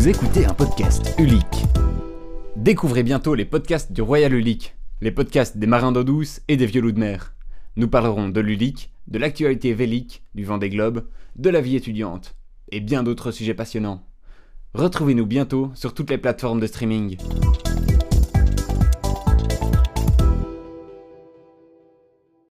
Vous écoutez un podcast Ulic. Découvrez bientôt les podcasts du Royal Ulic, les podcasts des marins d'eau douce et des vieux loups de mer. Nous parlerons de l'Ulic, de l'actualité vélique, du vent des globes, de la vie étudiante et bien d'autres sujets passionnants. Retrouvez-nous bientôt sur toutes les plateformes de streaming.